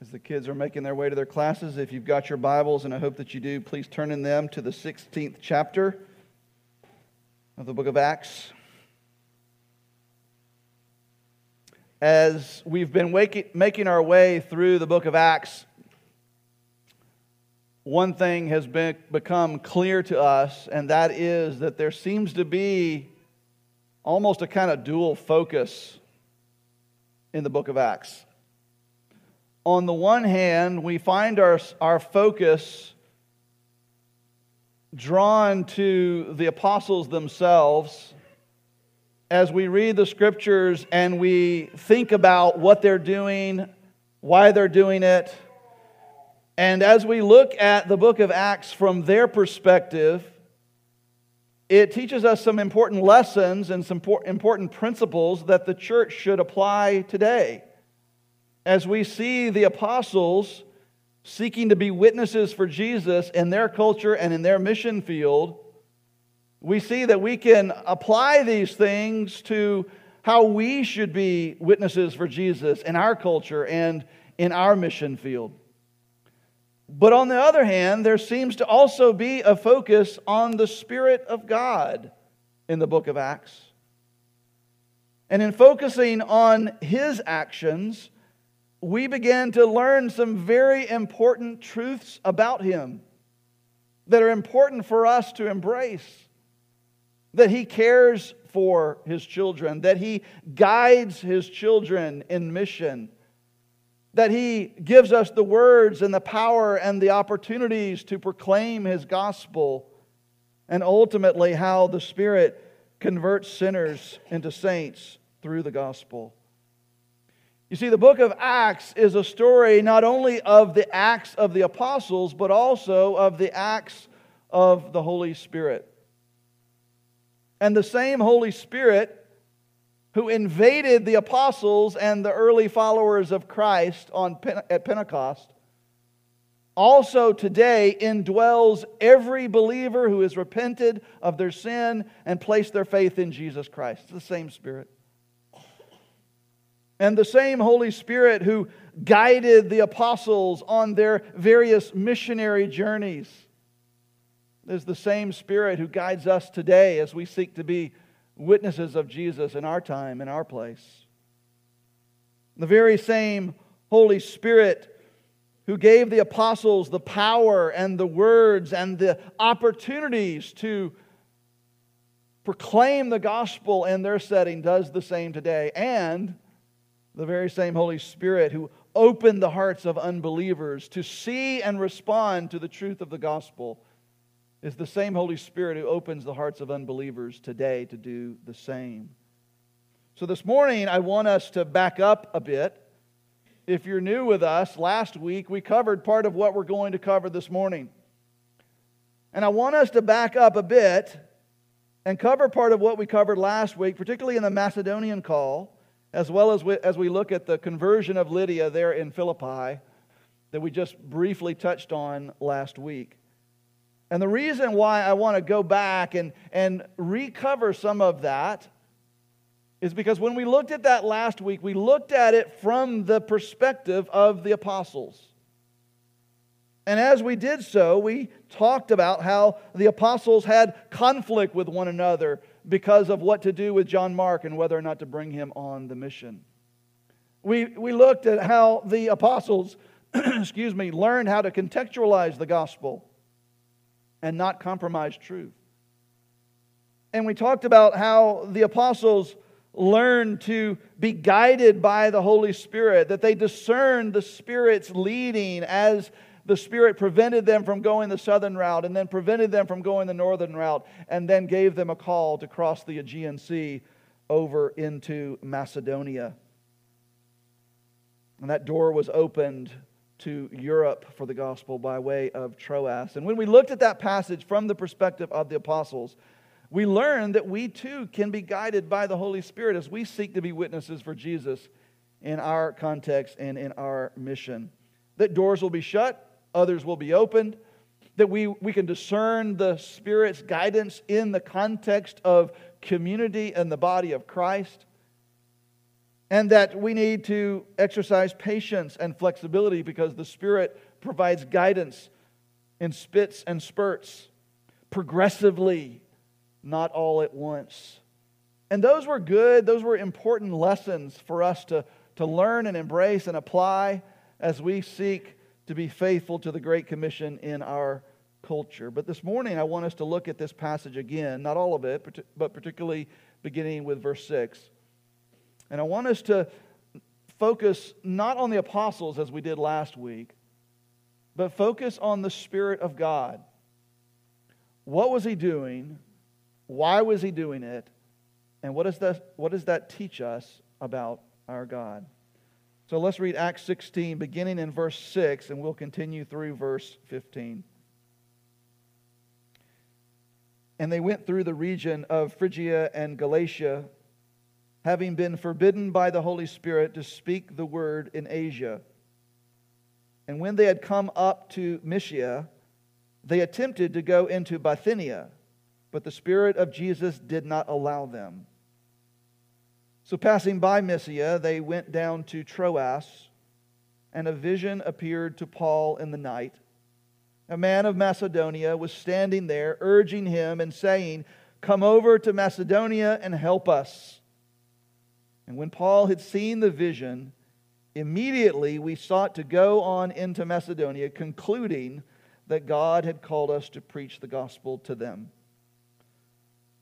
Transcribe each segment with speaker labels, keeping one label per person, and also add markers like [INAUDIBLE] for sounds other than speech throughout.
Speaker 1: As the kids are making their way to their classes, if you've got your Bibles, and I hope that you do, please turn in them to the 16th chapter of the book of Acts. As we've been making our way through the book of Acts, one thing has been, become clear to us, and that is that there seems to be almost a kind of dual focus in the book of Acts on the one hand, we find our, our focus drawn to the apostles themselves as we read the scriptures and we think about what they're doing, why they're doing it. And as we look at the book of Acts from their perspective, it teaches us some important lessons and some important principles that the church should apply today as we see the apostles seeking to be witnesses for Jesus in their culture and in their mission field, we see that we can apply these things to how we should be witnesses for Jesus in our culture and in our mission field. But on the other hand, there seems to also be a focus on the Spirit of God in the book of Acts. And in focusing on his actions, we begin to learn some very important truths about him that are important for us to embrace. That he cares for his children, that he guides his children in mission, that he gives us the words and the power and the opportunities to proclaim his gospel, and ultimately how the Spirit converts sinners into saints through the gospel. You see, the book of Acts is a story not only of the acts of the apostles, but also of the acts of the Holy Spirit. And the same Holy Spirit who invaded the apostles and the early followers of Christ on, at Pentecost also today indwells every believer who has repented of their sin and placed their faith in Jesus Christ. It's the same Spirit. And the same Holy Spirit who guided the apostles on their various missionary journeys is the same Spirit who guides us today as we seek to be witnesses of Jesus in our time, in our place. The very same Holy Spirit who gave the apostles the power and the words and the opportunities to proclaim the gospel in their setting does the same today. And the very same Holy Spirit who opened the hearts of unbelievers to see and respond to the truth of the gospel is the same Holy Spirit who opens the hearts of unbelievers today to do the same. So this morning, I want us to back up a bit. If you're new with us, last week we covered part of what we're going to cover this morning. And I want us to back up a bit and cover part of what we covered last week, particularly in the Macedonian call as well as we, as we look at the conversion of Lydia there in Philippi that we just briefly touched on last week. And the reason why I want to go back and, and recover some of that is because when we looked at that last week, we looked at it from the perspective of the apostles. And as we did so, we talked about how the apostles had conflict with one another because of what to do with John Mark and whether or not to bring him on the mission. We, we looked at how the apostles, [CLEARS THROAT] excuse me, learned how to contextualize the gospel and not compromise truth. And we talked about how the apostles learned to be guided by the Holy Spirit, that they discerned the Spirit's leading as the Spirit prevented them from going the southern route and then prevented them from going the northern route and then gave them a call to cross the Aegean Sea over into Macedonia. And that door was opened to Europe for the gospel by way of Troas. And when we looked at that passage from the perspective of the apostles, we learned that we too can be guided by the Holy Spirit as we seek to be witnesses for Jesus in our context and in our mission. That doors will be shut, others will be opened, that we, we can discern the Spirit's guidance in the context of community and the body of Christ. and that we need to exercise patience and flexibility because the Spirit provides guidance in spits and spurts, progressively, not all at once. And those were good, those were important lessons for us to, to learn and embrace and apply as we seek to be faithful to the Great Commission in our culture. But this morning, I want us to look at this passage again, not all of it, but particularly beginning with verse 6. And I want us to focus not on the apostles as we did last week, but focus on the Spirit of God. What was he doing? Why was he doing it? And what does that, what does that teach us about our God? So let's read Acts 16, beginning in verse 6, and we'll continue through verse 15. And they went through the region of Phrygia and Galatia having been forbidden by the Holy Spirit to speak the word in Asia. And when they had come up to Mysia, they attempted to go into Bithynia, but the Spirit of Jesus did not allow them. So, passing by Mysia, they went down to Troas, and a vision appeared to Paul in the night. A man of Macedonia was standing there, urging him and saying, Come over to Macedonia and help us. And when Paul had seen the vision, immediately we sought to go on into Macedonia, concluding that God had called us to preach the gospel to them.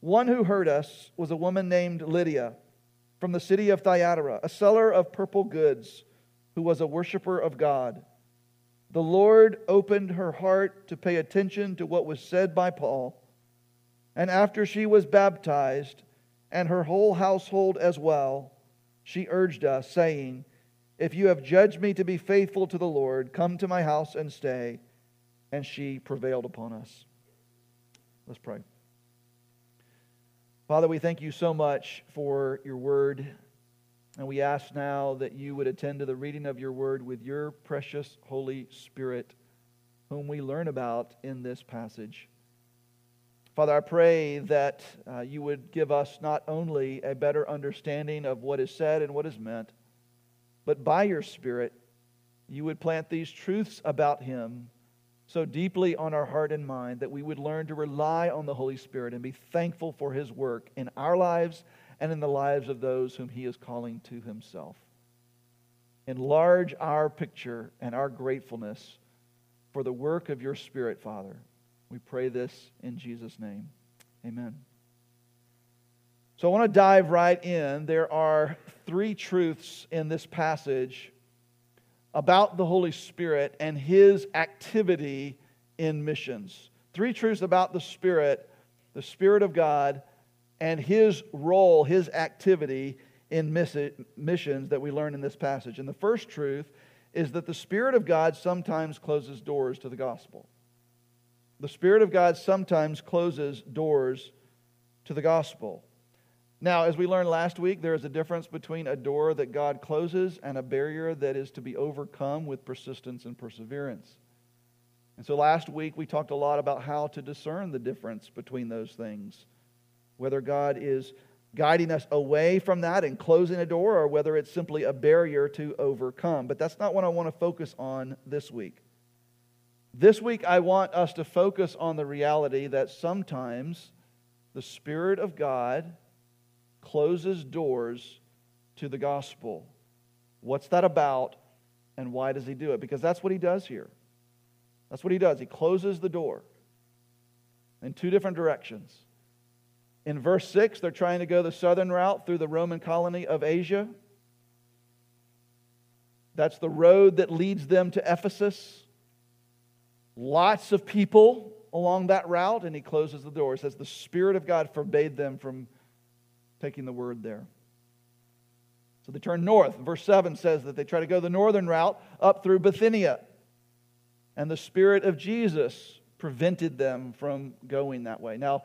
Speaker 1: One who heard us was a woman named Lydia from the city of Thyatira, a seller of purple goods, who was a worshiper of God. The Lord opened her heart to pay attention to what was said by Paul. And after she was baptized, and her whole household as well, she urged us, saying, If you have judged me to be faithful to the Lord, come to my house and stay. And she prevailed upon us. Let's pray. Father, we thank you so much for your word. And we ask now that you would attend to the reading of your word with your precious Holy Spirit, whom we learn about in this passage. Father, I pray that uh, you would give us not only a better understanding of what is said and what is meant, but by your Spirit, you would plant these truths about Him so deeply on our heart and mind that we would learn to rely on the Holy Spirit and be thankful for His work in our lives and in the lives of those whom He is calling to Himself. Enlarge our picture and our gratefulness for the work of your Spirit, Father. We pray this in Jesus' name. Amen. So I want to dive right in. There are three truths in this passage about the Holy Spirit and his activity in missions. Three truths about the Spirit, the Spirit of God, and his role, his activity in missions that we learn in this passage. And the first truth is that the Spirit of God sometimes closes doors to the gospel. The Spirit of God sometimes closes doors to the gospel. Now, as we learned last week, there is a difference between a door that God closes and a barrier that is to be overcome with persistence and perseverance. And so last week we talked a lot about how to discern the difference between those things. Whether God is guiding us away from that and closing a door, or whether it's simply a barrier to overcome. But that's not what I want to focus on this week. This week, I want us to focus on the reality that sometimes the Spirit of God closes doors to the gospel. What's that about, and why does He do it? Because that's what He does here. That's what He does. He closes the door in two different directions. In verse 6, they're trying to go the southern route through the Roman colony of Asia. That's the road that leads them to Ephesus lots of people along that route, and he closes the door. It says the Spirit of God forbade them from taking the word there. So they turn north. Verse 7 says that they try to go the northern route up through Bithynia. And the Spirit of Jesus prevented them from going that way. Now,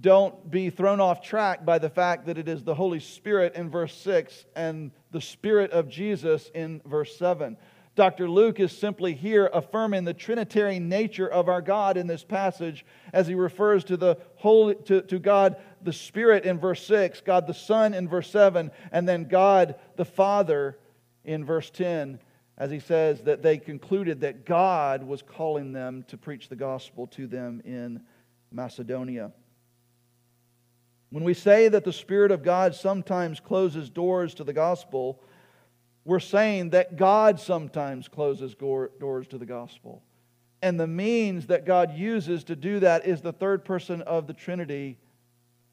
Speaker 1: don't be thrown off track by the fact that it is the Holy Spirit in verse 6 and the Spirit of Jesus in verse 7. Dr. Luke is simply here affirming the Trinitarian nature of our God in this passage as he refers to, the Holy, to, to God the Spirit in verse 6, God the Son in verse 7, and then God the Father in verse 10, as he says that they concluded that God was calling them to preach the gospel to them in Macedonia. When we say that the Spirit of God sometimes closes doors to the gospel, we're saying that God sometimes closes doors to the gospel. And the means that God uses to do that is the third person of the Trinity,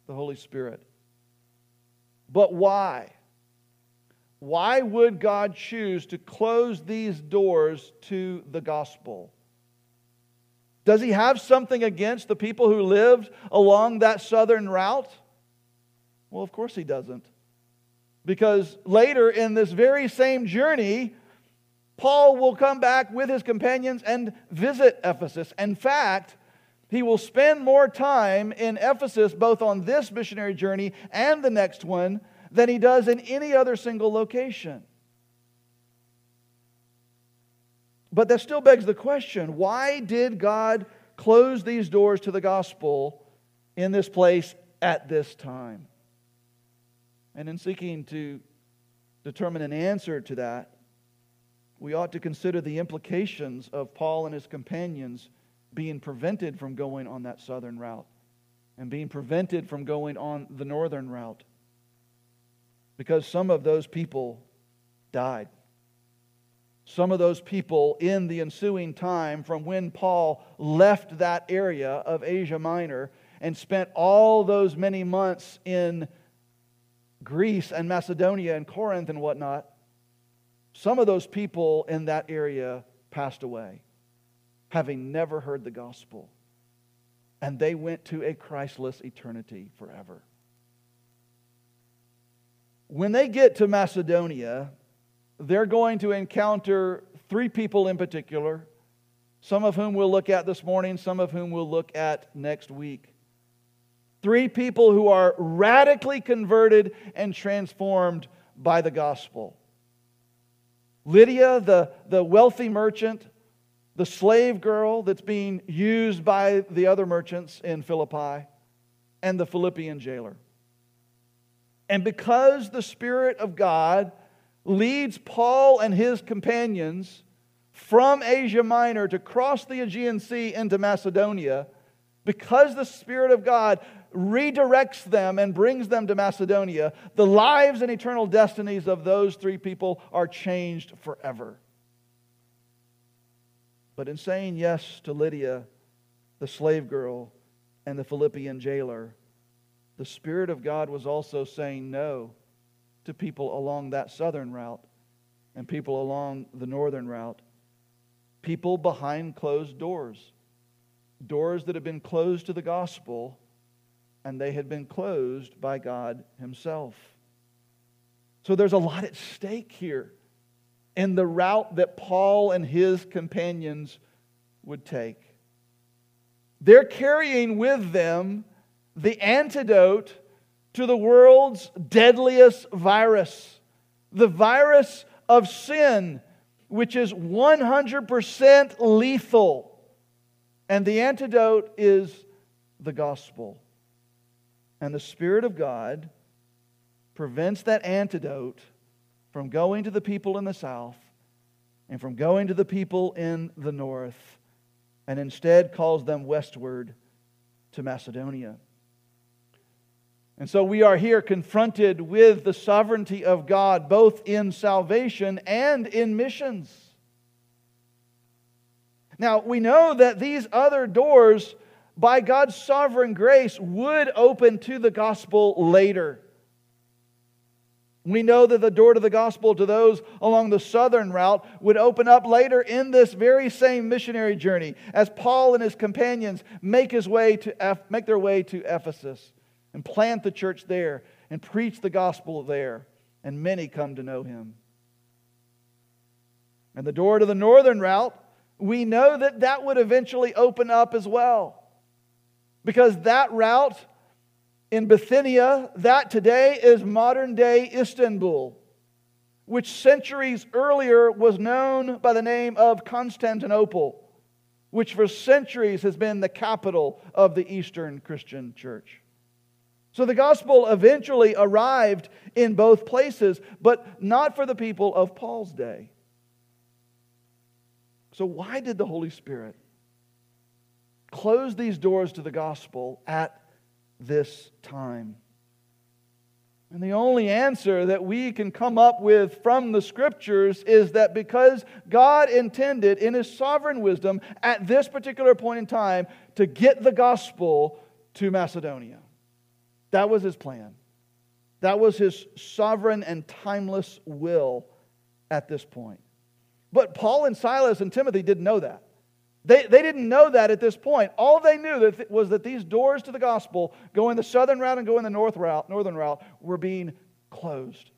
Speaker 1: the Holy Spirit. But why? Why would God choose to close these doors to the gospel? Does he have something against the people who lived along that southern route? Well, of course he doesn't. Because later in this very same journey, Paul will come back with his companions and visit Ephesus. In fact, he will spend more time in Ephesus, both on this missionary journey and the next one, than he does in any other single location. But that still begs the question why did God close these doors to the gospel in this place at this time? And in seeking to determine an answer to that, we ought to consider the implications of Paul and his companions being prevented from going on that southern route and being prevented from going on the northern route. Because some of those people died. Some of those people in the ensuing time from when Paul left that area of Asia Minor and spent all those many months in Greece and Macedonia and Corinth and whatnot, some of those people in that area passed away, having never heard the gospel. And they went to a Christless eternity forever. When they get to Macedonia, they're going to encounter three people in particular, some of whom we'll look at this morning, some of whom we'll look at next week. Three people who are radically converted and transformed by the gospel Lydia, the, the wealthy merchant, the slave girl that's being used by the other merchants in Philippi, and the Philippian jailer. And because the Spirit of God leads Paul and his companions from Asia Minor to cross the Aegean Sea into Macedonia, because the Spirit of God redirects them and brings them to Macedonia, the lives and eternal destinies of those three people are changed forever. But in saying yes to Lydia, the slave girl, and the Philippian jailer, the Spirit of God was also saying no to people along that southern route and people along the northern route. People behind closed doors, doors that had been closed to the gospel and they had been closed by God Himself. So there's a lot at stake here in the route that Paul and his companions would take. They're carrying with them the antidote to the world's deadliest virus, the virus of sin, which is 100% lethal. And the antidote is the gospel. And the Spirit of God prevents that antidote from going to the people in the south and from going to the people in the north, and instead calls them westward to Macedonia. And so we are here confronted with the sovereignty of God, both in salvation and in missions. Now, we know that these other doors by God's sovereign grace, would open to the gospel later. We know that the door to the gospel to those along the southern route would open up later in this very same missionary journey as Paul and his companions make, his way to, make their way to Ephesus and plant the church there and preach the gospel there and many come to know him. And the door to the northern route, we know that that would eventually open up as well. Because that route in Bithynia, that today is modern day Istanbul, which centuries earlier was known by the name of Constantinople, which for centuries has been the capital of the Eastern Christian church. So the gospel eventually arrived in both places, but not for the people of Paul's day. So, why did the Holy Spirit close these doors to the gospel at this time? And the only answer that we can come up with from the scriptures is that because God intended in his sovereign wisdom at this particular point in time to get the gospel to Macedonia. That was his plan. That was his sovereign and timeless will at this point. But Paul and Silas and Timothy didn't know that. They, they didn't know that at this point. All they knew that was that these doors to the gospel, going the southern route and going the north route, northern route, were being closed.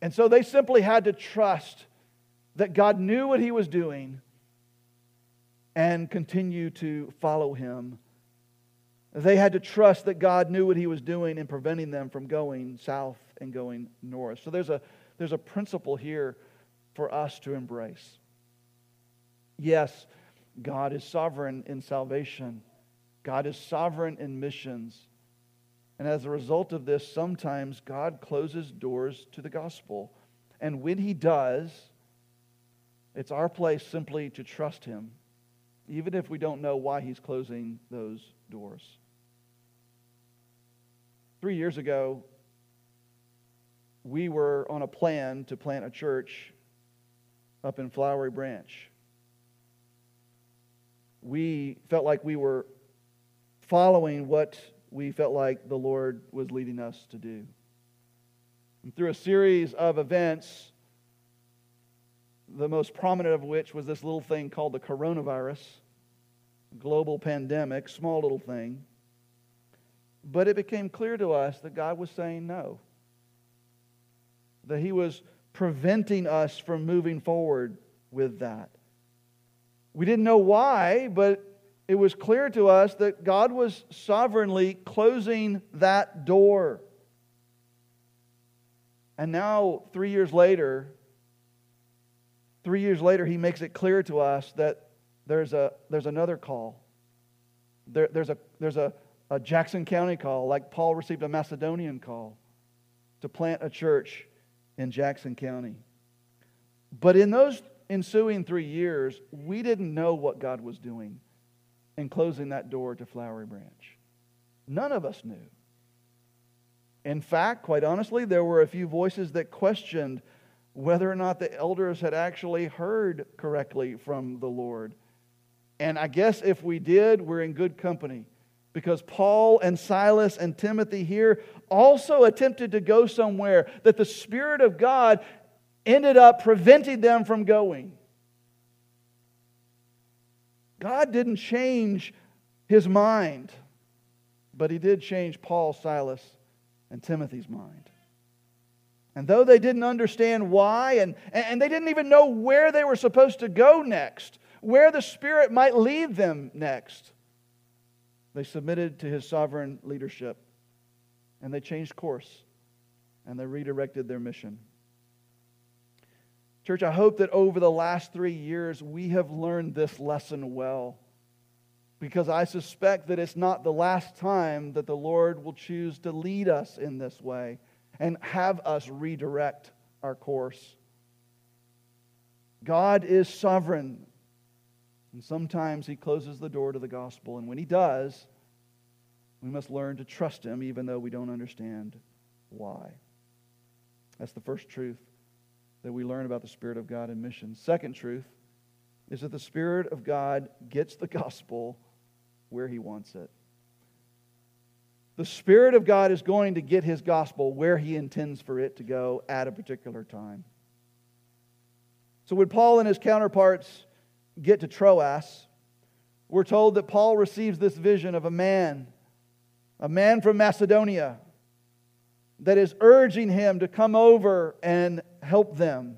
Speaker 1: And so they simply had to trust that God knew what he was doing and continue to follow him. They had to trust that God knew what he was doing in preventing them from going south and going north. So there's a, there's a principle here for us to embrace. Yes, God is sovereign in salvation, God is sovereign in missions. And as a result of this, sometimes God closes doors to the gospel. And when He does, it's our place simply to trust Him, even if we don't know why He's closing those doors. Three years ago, we were on a plan to plant a church up in Flowery Branch we felt like we were following what we felt like the Lord was leading us to do. And through a series of events, the most prominent of which was this little thing called the coronavirus, global pandemic, small little thing. But it became clear to us that God was saying no, that He was preventing us from moving forward with that. We didn't know why, but it was clear to us that God was sovereignly closing that door. And now, three years later, three years later, he makes it clear to us that there's, a, there's another call. There, there's a, there's a, a Jackson County call, like Paul received a Macedonian call to plant a church in Jackson County. But in those ensuing three years, we didn't know what God was doing in closing that door to Flowery Branch. None of us knew. In fact, quite honestly, there were a few voices that questioned whether or not the elders had actually heard correctly from the Lord. And I guess if we did, we're in good company because Paul and Silas and Timothy here also attempted to go somewhere that the Spirit of God ended up preventing them from going. God didn't change his mind, but he did change Paul, Silas, and Timothy's mind. And though they didn't understand why, and, and they didn't even know where they were supposed to go next, where the Spirit might lead them next, they submitted to his sovereign leadership and they changed course and they redirected their mission. Church, I hope that over the last three years we have learned this lesson well. Because I suspect that it's not the last time that the Lord will choose to lead us in this way and have us redirect our course. God is sovereign. And sometimes He closes the door to the gospel. And when He does, we must learn to trust Him even though we don't understand why. That's the first truth that we learn about the Spirit of God in mission. Second truth is that the Spirit of God gets the gospel where He wants it. The Spirit of God is going to get His gospel where He intends for it to go at a particular time. So when Paul and his counterparts get to Troas, we're told that Paul receives this vision of a man, a man from Macedonia, that is urging him to come over and help them.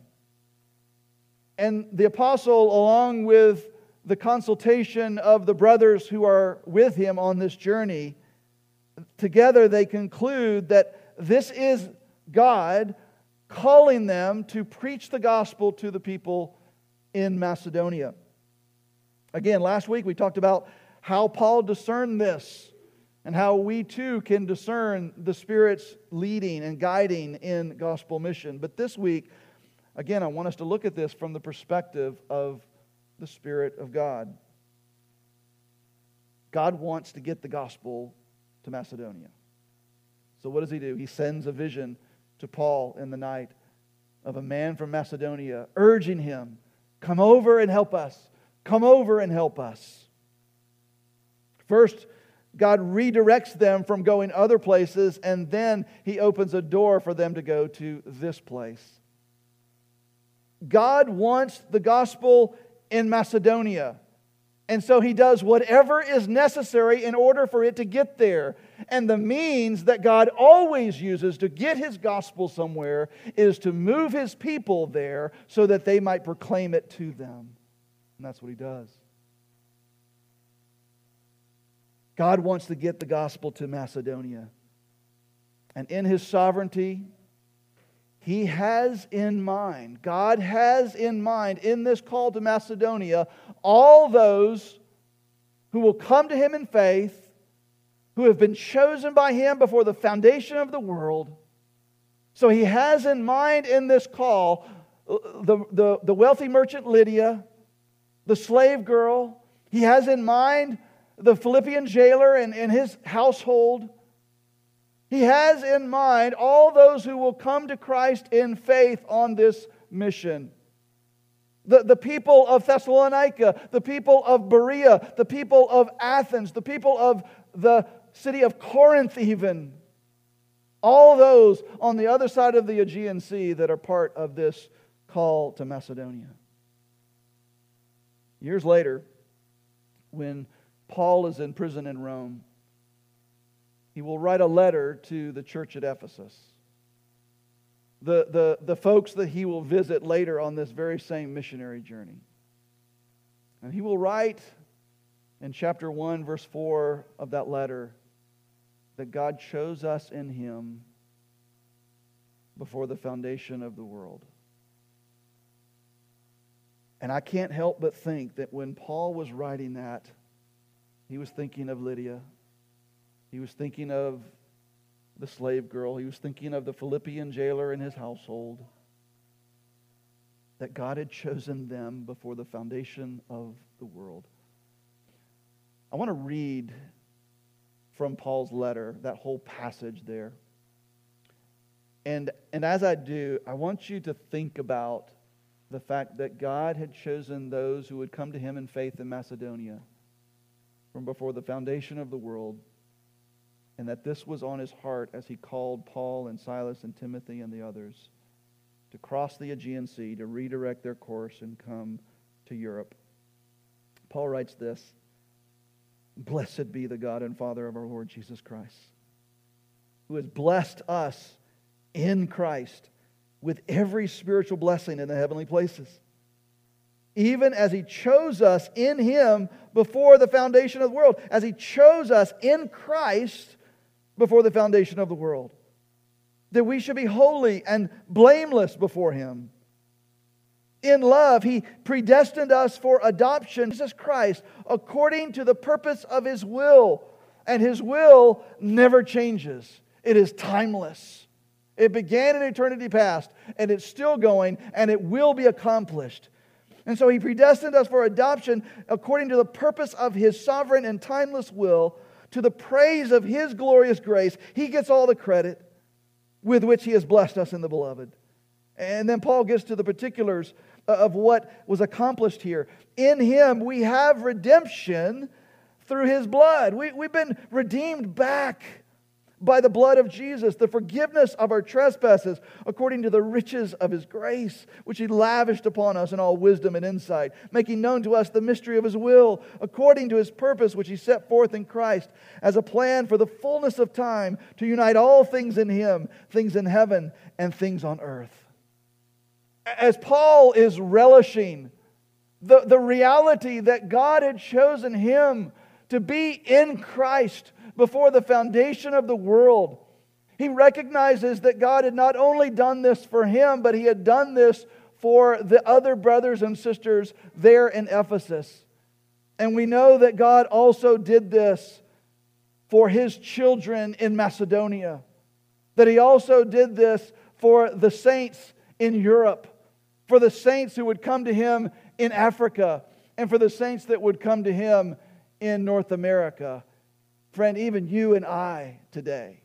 Speaker 1: And the apostle, along with the consultation of the brothers who are with him on this journey, together they conclude that this is God calling them to preach the gospel to the people in Macedonia. Again, last week we talked about how Paul discerned this and how we too can discern the Spirit's leading and guiding in gospel mission. But this week, again, I want us to look at this from the perspective of the Spirit of God. God wants to get the gospel to Macedonia. So, what does he do? He sends a vision to Paul in the night of a man from Macedonia urging him, Come over and help us. Come over and help us. First, God redirects them from going other places, and then He opens a door for them to go to this place. God wants the gospel in Macedonia. And so he does whatever is necessary in order for it to get there. And the means that God always uses to get his gospel somewhere is to move his people there so that they might proclaim it to them. And that's what he does. God wants to get the gospel to Macedonia. And in his sovereignty, he has in mind, God has in mind in this call to Macedonia, all those who will come to him in faith, who have been chosen by him before the foundation of the world. So he has in mind in this call uh, the, the, the wealthy merchant Lydia, the slave girl. He has in mind the Philippian jailer and, and his household. He has in mind all those who will come to Christ in faith on this mission. The, the people of Thessalonica, the people of Berea, the people of Athens, the people of the city of Corinth, even. All those on the other side of the Aegean Sea that are part of this call to Macedonia. Years later, when Paul is in prison in Rome. He will write a letter to the church at Ephesus. The, the, the folks that he will visit later on this very same missionary journey. And he will write in chapter 1, verse 4 of that letter that God chose us in him before the foundation of the world. And I can't help but think that when Paul was writing that, he was thinking of Lydia. He was thinking of the slave girl. He was thinking of the Philippian jailer and his household. That God had chosen them before the foundation of the world. I want to read from Paul's letter, that whole passage there. And, and as I do, I want you to think about the fact that God had chosen those who would come to him in faith in Macedonia from before the foundation of the world, and that this was on his heart as he called Paul and Silas and Timothy and the others to cross the Aegean Sea, to redirect their course and come to Europe. Paul writes this Blessed be the God and Father of our Lord Jesus Christ, who has blessed us in Christ with every spiritual blessing in the heavenly places even as he chose us in him before the foundation of the world, as he chose us in Christ before the foundation of the world, that we should be holy and blameless before him. In love, he predestined us for adoption, Jesus Christ, according to the purpose of his will. And his will never changes, it is timeless. It began in eternity past, and it's still going, and it will be accomplished. And so he predestined us for adoption according to the purpose of his sovereign and timeless will, to the praise of his glorious grace. He gets all the credit with which he has blessed us in the beloved. And then Paul gets to the particulars of what was accomplished here. In him we have redemption through his blood. We, we've been redeemed back by the blood of Jesus, the forgiveness of our trespasses, according to the riches of his grace, which he lavished upon us in all wisdom and insight, making known to us the mystery of his will, according to his purpose, which he set forth in Christ, as a plan for the fullness of time to unite all things in him, things in heaven and things on earth. As Paul is relishing the, the reality that God had chosen him to be in Christ before the foundation of the world. He recognizes that God had not only done this for him, but he had done this for the other brothers and sisters there in Ephesus. And we know that God also did this for his children in Macedonia, that he also did this for the saints in Europe, for the saints who would come to him in Africa, and for the saints that would come to him in North America. Friend, even you and I today.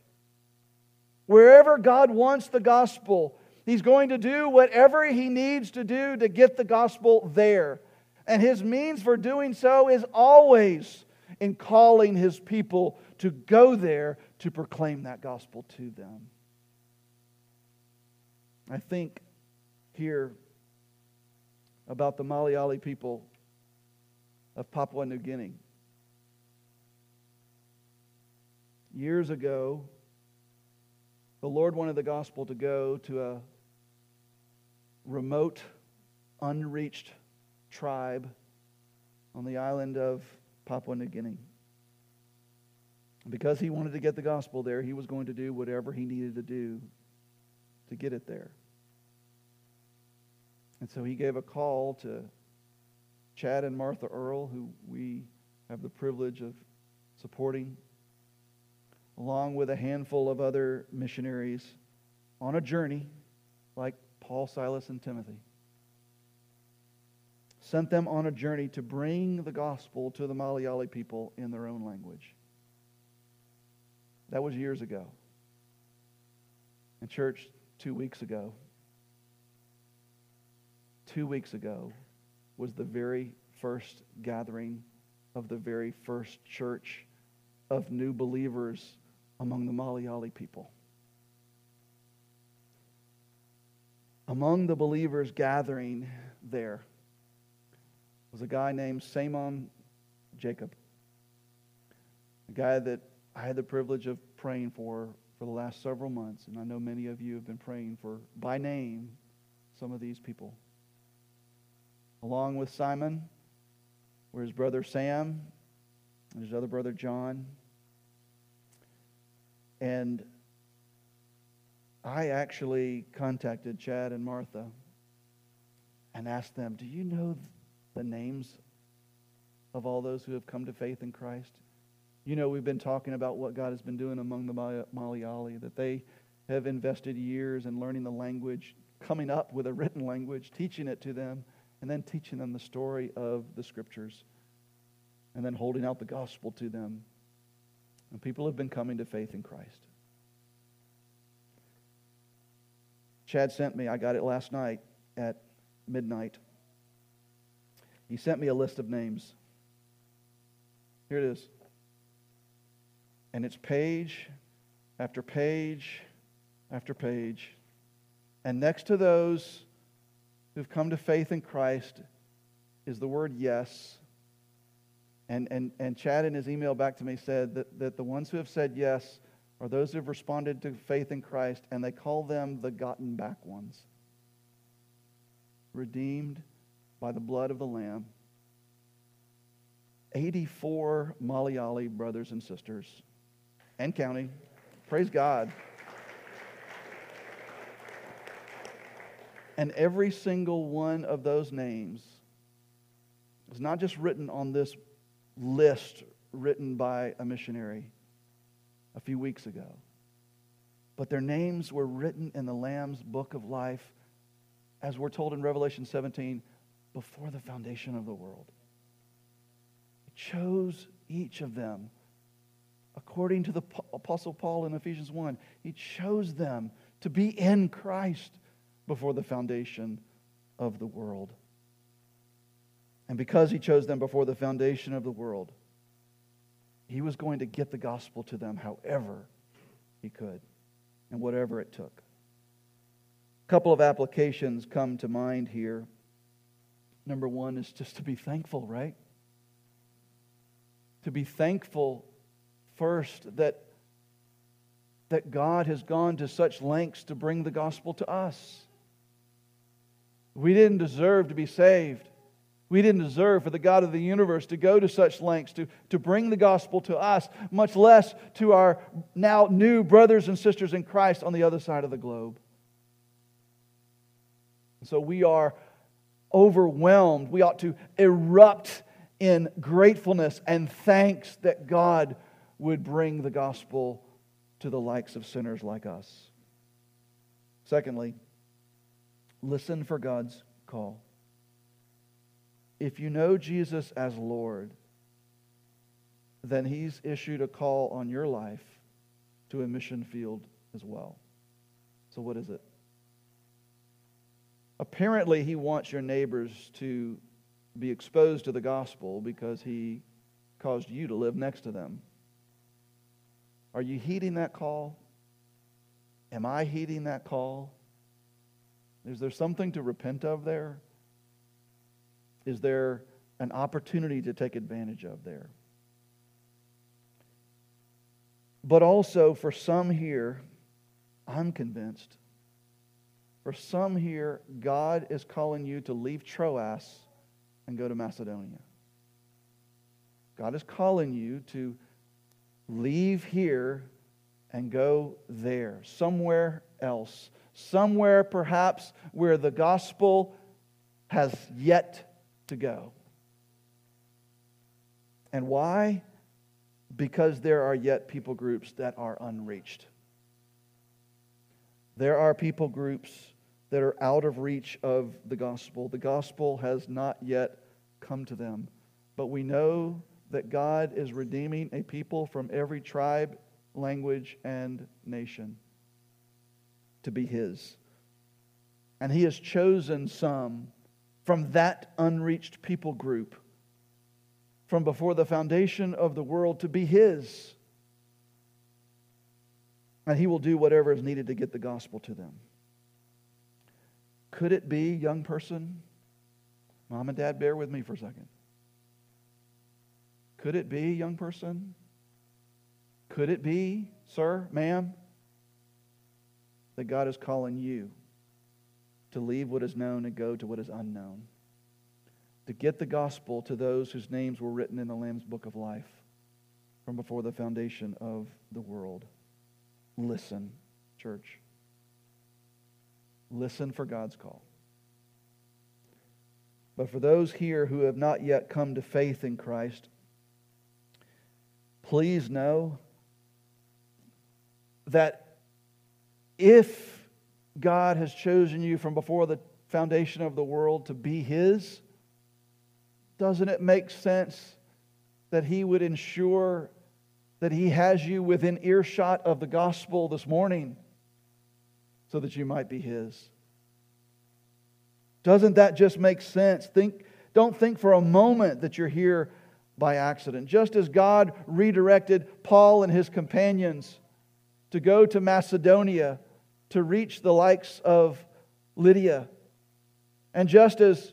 Speaker 1: Wherever God wants the gospel, He's going to do whatever He needs to do to get the gospel there. And His means for doing so is always in calling His people to go there to proclaim that gospel to them. I think here about the Malayali people of Papua New Guinea. Years ago, the Lord wanted the gospel to go to a remote, unreached tribe on the island of Papua New Guinea. Because he wanted to get the gospel there, he was going to do whatever he needed to do to get it there. And so he gave a call to Chad and Martha Earl, who we have the privilege of supporting along with a handful of other missionaries, on a journey like Paul, Silas, and Timothy. Sent them on a journey to bring the gospel to the Malayali people in their own language. That was years ago. In church, two weeks ago, two weeks ago was the very first gathering of the very first church of new believers among the Malayali people. Among the believers gathering there was a guy named Simon Jacob, a guy that I had the privilege of praying for for the last several months, and I know many of you have been praying for, by name, some of these people. Along with Simon were his brother Sam and his other brother John and I actually contacted Chad and Martha and asked them, Do you know the names of all those who have come to faith in Christ? You know, we've been talking about what God has been doing among the Malayali, that they have invested years in learning the language, coming up with a written language, teaching it to them, and then teaching them the story of the scriptures, and then holding out the gospel to them and people have been coming to faith in Christ. Chad sent me, I got it last night at midnight. He sent me a list of names. Here it is. And it's page after page after page. And next to those who've come to faith in Christ is the word yes and, and, and Chad in his email back to me said that, that the ones who have said yes are those who have responded to faith in Christ, and they call them the gotten back ones. Redeemed by the blood of the Lamb. 84 Malayali brothers and sisters and counting. Praise God. And every single one of those names is not just written on this list written by a missionary a few weeks ago. But their names were written in the Lamb's book of life, as we're told in Revelation 17, before the foundation of the world. He chose each of them according to the Apostle Paul in Ephesians 1. He chose them to be in Christ before the foundation of the world. And because he chose them before the foundation of the world, he was going to get the gospel to them however he could, and whatever it took. A couple of applications come to mind here. Number one is just to be thankful, right? To be thankful first that, that God has gone to such lengths to bring the gospel to us. We didn't deserve to be saved. We didn't deserve for the God of the universe to go to such lengths to, to bring the gospel to us, much less to our now new brothers and sisters in Christ on the other side of the globe. So we are overwhelmed. We ought to erupt in gratefulness and thanks that God would bring the gospel to the likes of sinners like us. Secondly, listen for God's call if you know Jesus as Lord, then He's issued a call on your life to a mission field as well. So, what is it? Apparently, He wants your neighbors to be exposed to the gospel because He caused you to live next to them. Are you heeding that call? Am I heeding that call? Is there something to repent of there? Is there an opportunity to take advantage of there? But also, for some here, I'm convinced, for some here, God is calling you to leave Troas and go to Macedonia. God is calling you to leave here and go there, somewhere else, somewhere perhaps where the gospel has yet to go. And why? Because there are yet people groups that are unreached. There are people groups that are out of reach of the gospel. The gospel has not yet come to them. But we know that God is redeeming a people from every tribe, language, and nation to be His. And He has chosen some from that unreached people group from before the foundation of the world to be His. And He will do whatever is needed to get the gospel to them. Could it be, young person? Mom and dad, bear with me for a second. Could it be, young person? Could it be, sir, ma'am, that God is calling you to leave what is known and go to what is unknown, to get the gospel to those whose names were written in the Lamb's book of life from before the foundation of the world. Listen, church. Listen for God's call. But for those here who have not yet come to faith in Christ, please know that if God has chosen you from before the foundation of the world to be His, doesn't it make sense that He would ensure that He has you within earshot of the gospel this morning so that you might be His? Doesn't that just make sense? Think, don't think for a moment that you're here by accident. Just as God redirected Paul and his companions to go to Macedonia to reach the likes of Lydia. And just as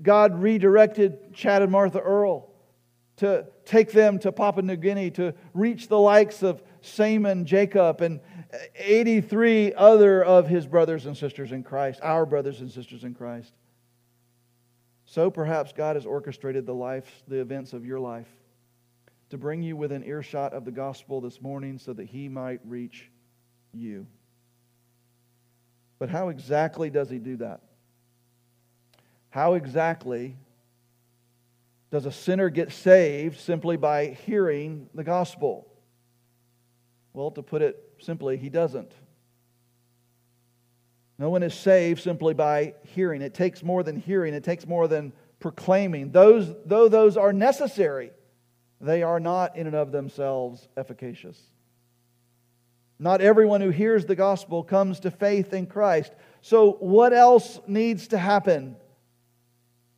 Speaker 1: God redirected Chad and Martha Earl to take them to Papua New Guinea to reach the likes of Simon, Jacob, and 83 other of his brothers and sisters in Christ, our brothers and sisters in Christ. So perhaps God has orchestrated the life, the events of your life to bring you within earshot of the gospel this morning so that he might reach you. But how exactly does he do that? How exactly does a sinner get saved simply by hearing the gospel? Well, to put it simply, he doesn't. No one is saved simply by hearing. It takes more than hearing, it takes more than proclaiming. Those, though those are necessary, they are not in and of themselves efficacious. Not everyone who hears the gospel comes to faith in Christ. So, what else needs to happen?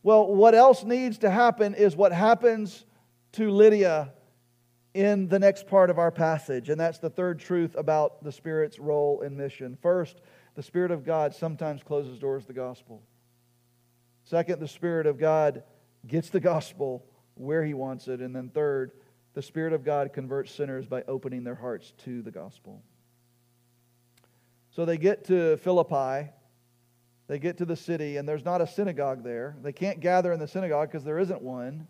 Speaker 1: Well, what else needs to happen is what happens to Lydia in the next part of our passage, and that's the third truth about the Spirit's role in mission. First, the Spirit of God sometimes closes doors to the gospel. Second, the Spirit of God gets the gospel where He wants it. And then third, the Spirit of God converts sinners by opening their hearts to the gospel. So they get to Philippi, they get to the city, and there's not a synagogue there. They can't gather in the synagogue because there isn't one.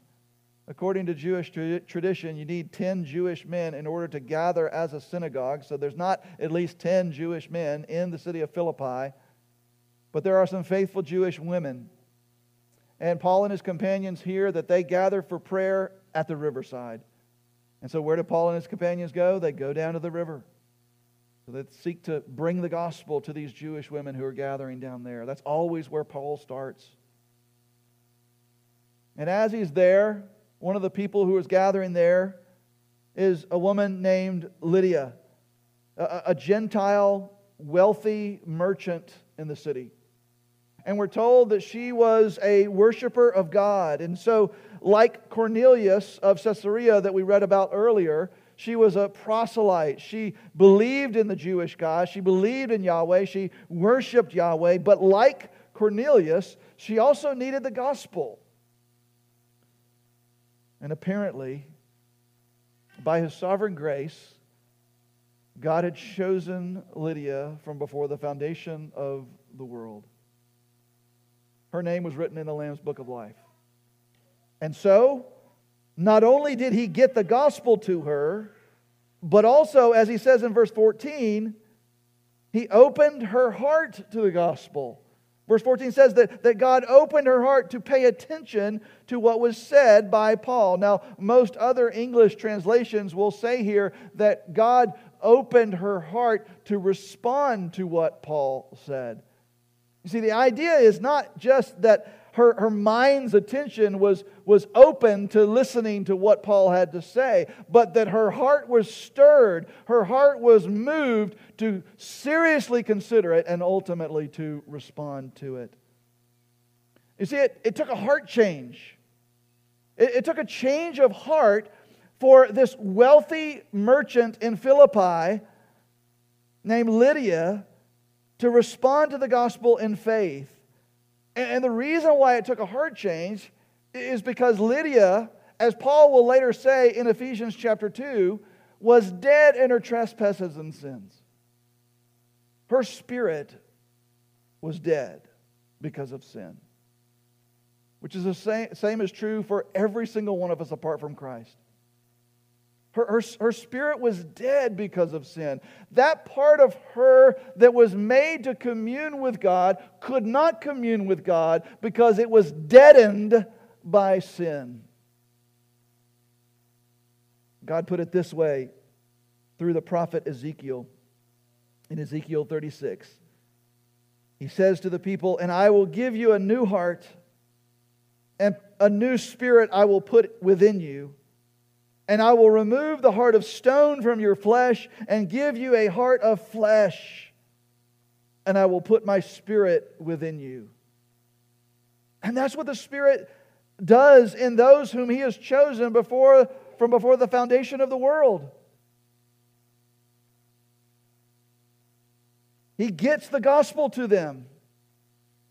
Speaker 1: According to Jewish tradition, you need 10 Jewish men in order to gather as a synagogue. So there's not at least 10 Jewish men in the city of Philippi, but there are some faithful Jewish women. And Paul and his companions hear that they gather for prayer at the riverside. And so, where do Paul and his companions go? They go down to the river. They seek to bring the gospel to these Jewish women who are gathering down there. That's always where Paul starts. And as he's there, one of the people who is gathering there is a woman named Lydia, a, a Gentile, wealthy merchant in the city. And we're told that she was a worshiper of God. And so, like Cornelius of Caesarea that we read about earlier, she was a proselyte. She believed in the Jewish God. She believed in Yahweh. She worshiped Yahweh. But like Cornelius, she also needed the gospel. And apparently, by his sovereign grace, God had chosen Lydia from before the foundation of the world. Her name was written in the Lamb's book of life. And so, not only did he get the gospel to her, but also, as he says in verse 14, he opened her heart to the gospel. Verse 14 says that, that God opened her heart to pay attention to what was said by Paul. Now, most other English translations will say here that God opened her heart to respond to what Paul said. You see, the idea is not just that her, her mind's attention was, was open to listening to what Paul had to say, but that her heart was stirred, her heart was moved to seriously consider it and ultimately to respond to it. You see, it, it took a heart change. It, it took a change of heart for this wealthy merchant in Philippi named Lydia to respond to the gospel in faith. And the reason why it took a heart change is because Lydia, as Paul will later say in Ephesians chapter 2, was dead in her trespasses and sins. Her spirit was dead because of sin, which is the same, same is true for every single one of us apart from Christ. Her, her, her spirit was dead because of sin. That part of her that was made to commune with God could not commune with God because it was deadened by sin. God put it this way through the prophet Ezekiel in Ezekiel 36. He says to the people, And I will give you a new heart, and a new spirit I will put within you and I will remove the heart of stone from your flesh and give you a heart of flesh, and I will put my spirit within you. And that's what the Spirit does in those whom He has chosen before, from before the foundation of the world. He gets the gospel to them.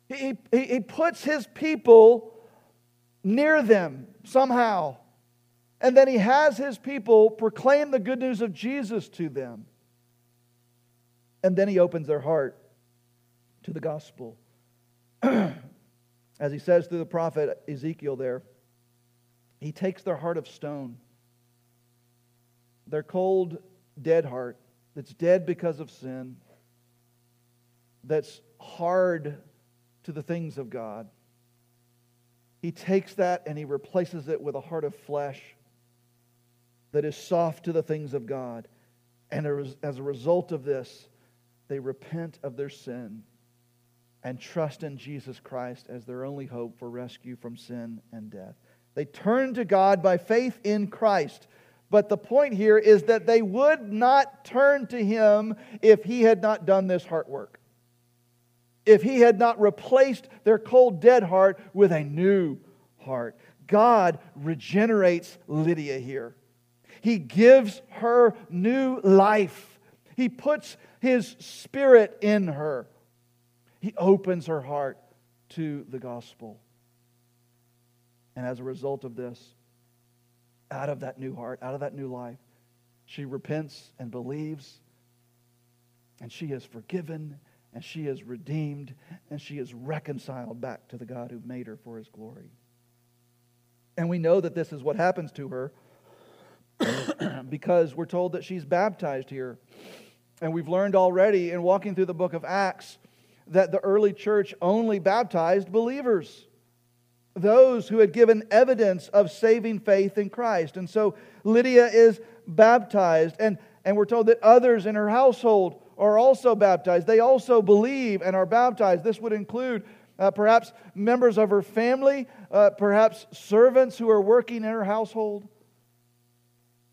Speaker 1: He, he, he puts his people near them somehow. And then he has his people proclaim the good news of Jesus to them. And then he opens their heart to the gospel. [CLEARS THROAT] As he says through the prophet Ezekiel there, he takes their heart of stone, their cold, dead heart that's dead because of sin, that's hard to the things of God. He takes that and he replaces it with a heart of flesh that is soft to the things of God. And as a result of this, they repent of their sin and trust in Jesus Christ as their only hope for rescue from sin and death. They turn to God by faith in Christ. But the point here is that they would not turn to Him if He had not done this heart work. If He had not replaced their cold, dead heart with a new heart. God regenerates Lydia here. He gives her new life. He puts His Spirit in her. He opens her heart to the gospel. And as a result of this, out of that new heart, out of that new life, she repents and believes, and she is forgiven, and she is redeemed, and she is reconciled back to the God who made her for his glory. And we know that this is what happens to her [CLEARS THROAT] because we're told that she's baptized here. And we've learned already in walking through the book of Acts that the early church only baptized believers, those who had given evidence of saving faith in Christ. And so Lydia is baptized, and, and we're told that others in her household are also baptized. They also believe and are baptized. This would include uh, perhaps members of her family, uh, perhaps servants who are working in her household.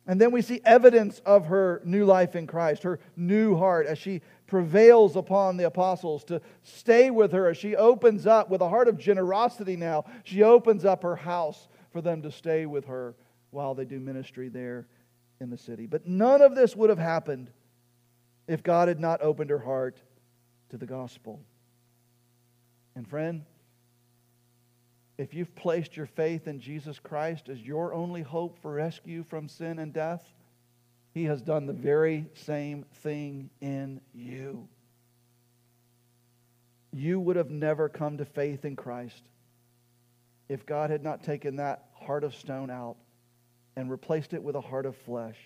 Speaker 1: And then we see evidence of her new life in Christ, her new heart, as she prevails upon the apostles to stay with her, as she opens up with a heart of generosity now, she opens up her house for them to stay with her while they do ministry there in the city. But none of this would have happened if God had not opened her heart to the gospel. And friend, if you've placed your faith in Jesus Christ as your only hope for rescue from sin and death, He has done the very same thing in you. You would have never come to faith in Christ if God had not taken that heart of stone out and replaced it with a heart of flesh.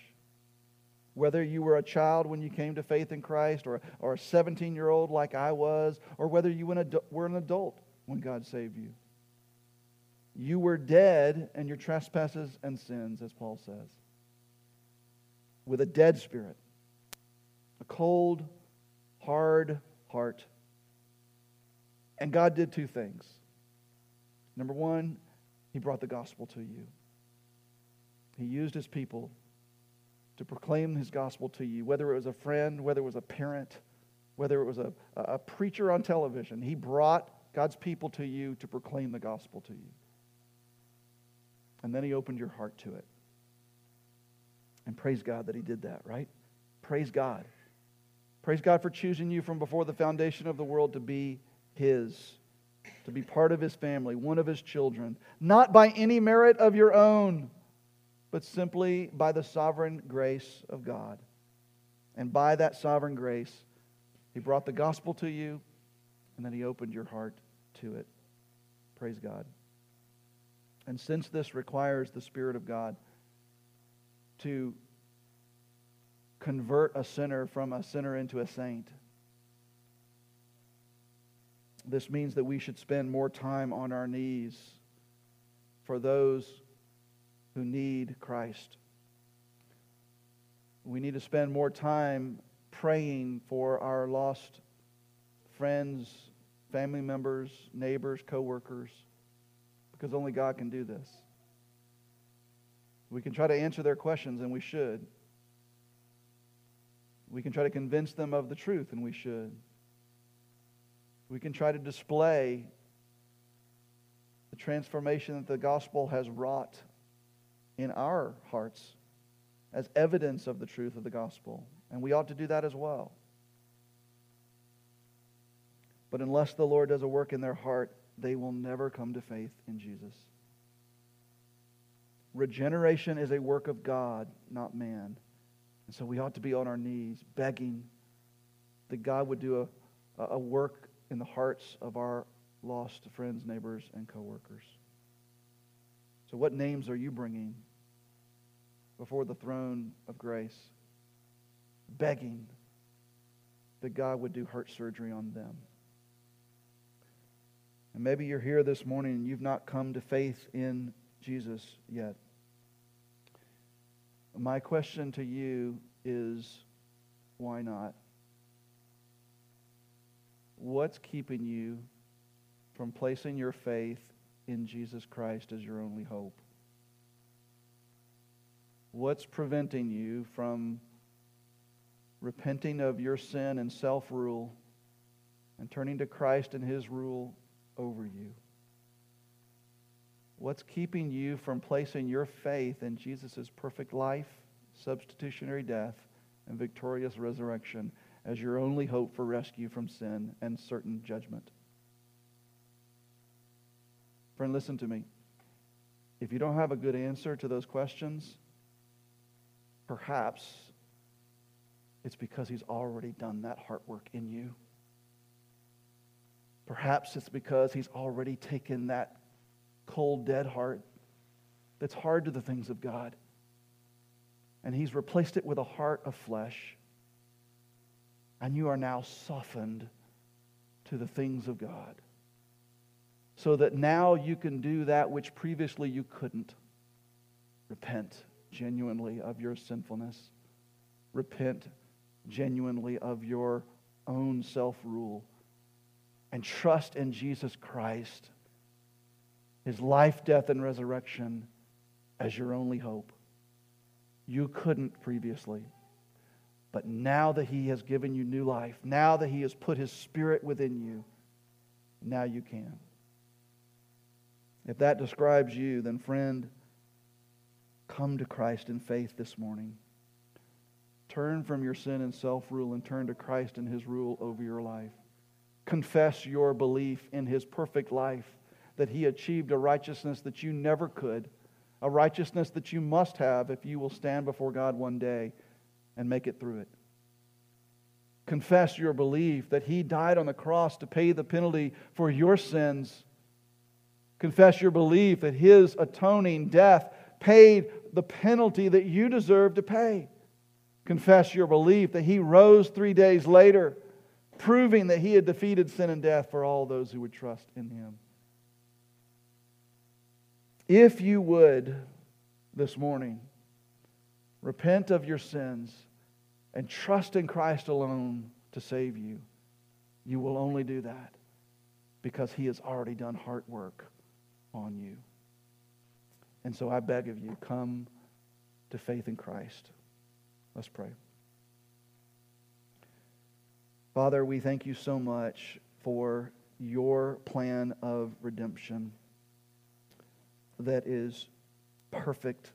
Speaker 1: Whether you were a child when you came to faith in Christ, or, or a 17 year old like I was, or whether you were an adult when God saved you. You were dead in your trespasses and sins, as Paul says, with a dead spirit, a cold, hard heart. And God did two things. Number one, He brought the gospel to you. He used His people to proclaim his gospel to you, whether it was a friend, whether it was a parent, whether it was a, a preacher on television. He brought God's people to you to proclaim the gospel to you. And then he opened your heart to it. And praise God that he did that, right? Praise God. Praise God for choosing you from before the foundation of the world to be his, to be part of his family, one of his children, not by any merit of your own but simply by the sovereign grace of God. And by that sovereign grace, He brought the gospel to you, and then He opened your heart to it. Praise God. And since this requires the Spirit of God to convert a sinner from a sinner into a saint, this means that we should spend more time on our knees for those who need Christ. We need to spend more time praying for our lost friends, family members, neighbors, coworkers, because only God can do this. We can try to answer their questions, and we should. We can try to convince them of the truth, and we should. We can try to display the transformation that the gospel has wrought in our hearts as evidence of the truth of the gospel. And we ought to do that as well. But unless the Lord does a work in their heart, they will never come to faith in Jesus. Regeneration is a work of God, not man. And so we ought to be on our knees begging that God would do a, a work in the hearts of our lost friends, neighbors, and coworkers. So, what names are you bringing before the throne of grace, begging that God would do heart surgery on them? And maybe you're here this morning and you've not come to faith in Jesus yet. My question to you is why not? What's keeping you from placing your faith in Jesus Christ as your only hope? What's preventing you from repenting of your sin and self rule and turning to Christ and His rule over you? What's keeping you from placing your faith in Jesus' perfect life, substitutionary death, and victorious resurrection as your only hope for rescue from sin and certain judgment. Friend, listen to me. If you don't have a good answer to those questions, perhaps it's because He's already done that heart work in you. Perhaps it's because He's already taken that cold, dead heart that's hard to the things of God and He's replaced it with a heart of flesh. And you are now softened to the things of God. So that now you can do that which previously you couldn't. Repent genuinely of your sinfulness. Repent genuinely of your own self rule. And trust in Jesus Christ, his life, death, and resurrection as your only hope. You couldn't previously. But now that He has given you new life, now that He has put His Spirit within you, now you can. If that describes you, then, friend, come to Christ in faith this morning. Turn from your sin and self rule and turn to Christ and His rule over your life. Confess your belief in His perfect life, that He achieved a righteousness that you never could a righteousness that you must have if you will stand before God one day and make it through it. Confess your belief that He died on the cross to pay the penalty for your sins. Confess your belief that His atoning death paid the penalty that you deserve to pay. Confess your belief that He rose three days later, proving that He had defeated sin and death for all those who would trust in Him. If you would this morning repent of your sins and trust in Christ alone to save you, you will only do that because He has already done heart work on you. And so I beg of you, come to faith in Christ. Let's pray. Father, we thank you so much for your plan of redemption that is perfect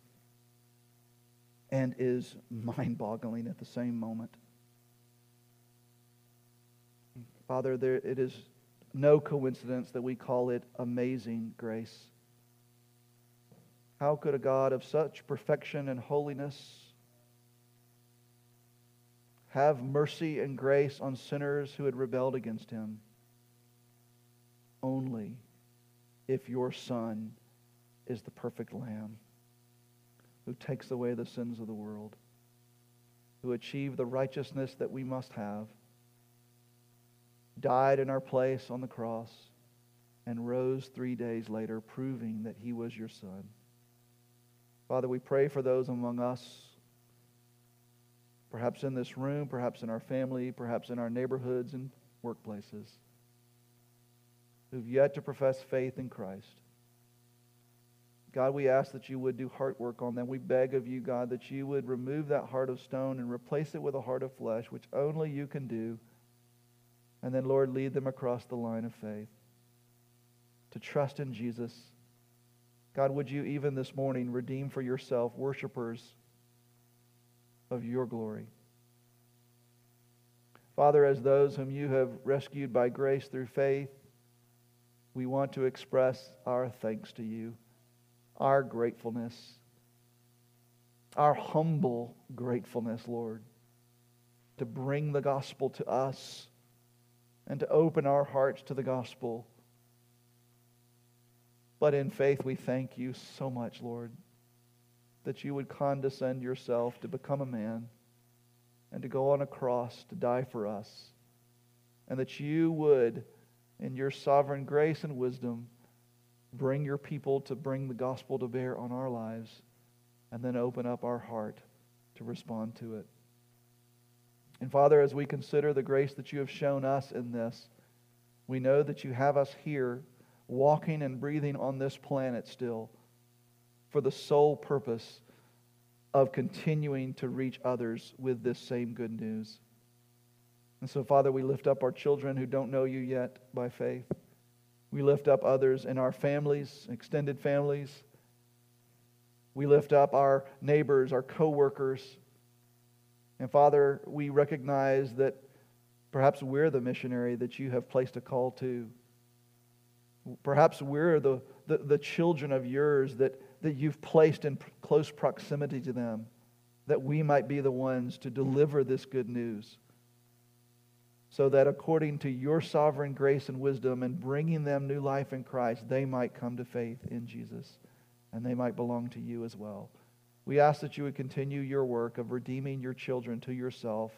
Speaker 1: and is mind boggling at the same moment. Father, there, it is no coincidence that we call it amazing grace. How could a God of such perfection and holiness have mercy and grace on sinners who had rebelled against him? Only if your Son is the perfect Lamb who takes away the sins of the world, who achieved the righteousness that we must have, died in our place on the cross, and rose three days later, proving that he was your Son. Father, we pray for those among us, perhaps in this room, perhaps in our family, perhaps in our neighborhoods and workplaces, who've yet to profess faith in Christ. God, we ask that you would do heart work on them. We beg of you, God, that you would remove that heart of stone and replace it with a heart of flesh, which only you can do. And then, Lord, lead them across the line of faith to trust in Jesus. God, would you even this morning redeem for yourself worshipers of your glory? Father, as those whom you have rescued by grace through faith, we want to express our thanks to you our gratefulness, our humble gratefulness, Lord, to bring the gospel to us and to open our hearts to the gospel. But in faith, we thank you so much, Lord, that you would condescend yourself to become a man and to go on a cross to die for us, and that you would, in your sovereign grace and wisdom, bring your people to bring the gospel to bear on our lives, and then open up our heart to respond to it. And Father, as we consider the grace that you have shown us in this, we know that you have us here walking and breathing on this planet still for the sole purpose of continuing to reach others with this same good news. And so, Father, we lift up our children who don't know you yet by faith. We lift up others in our families, extended families, We lift up our neighbors, our coworkers. And Father, we recognize that perhaps we're the missionary that you have placed a call to. Perhaps we're the, the, the children of yours that, that you've placed in close proximity to them, that we might be the ones to deliver this good news. So that according to your sovereign grace and wisdom and bringing them new life in Christ, they might come to faith in Jesus and they might belong to you as well. We ask that you would continue your work of redeeming your children to yourself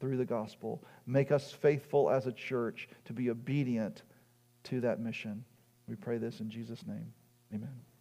Speaker 1: through the gospel. Make us faithful as a church to be obedient to that mission. We pray this in Jesus' name. Amen.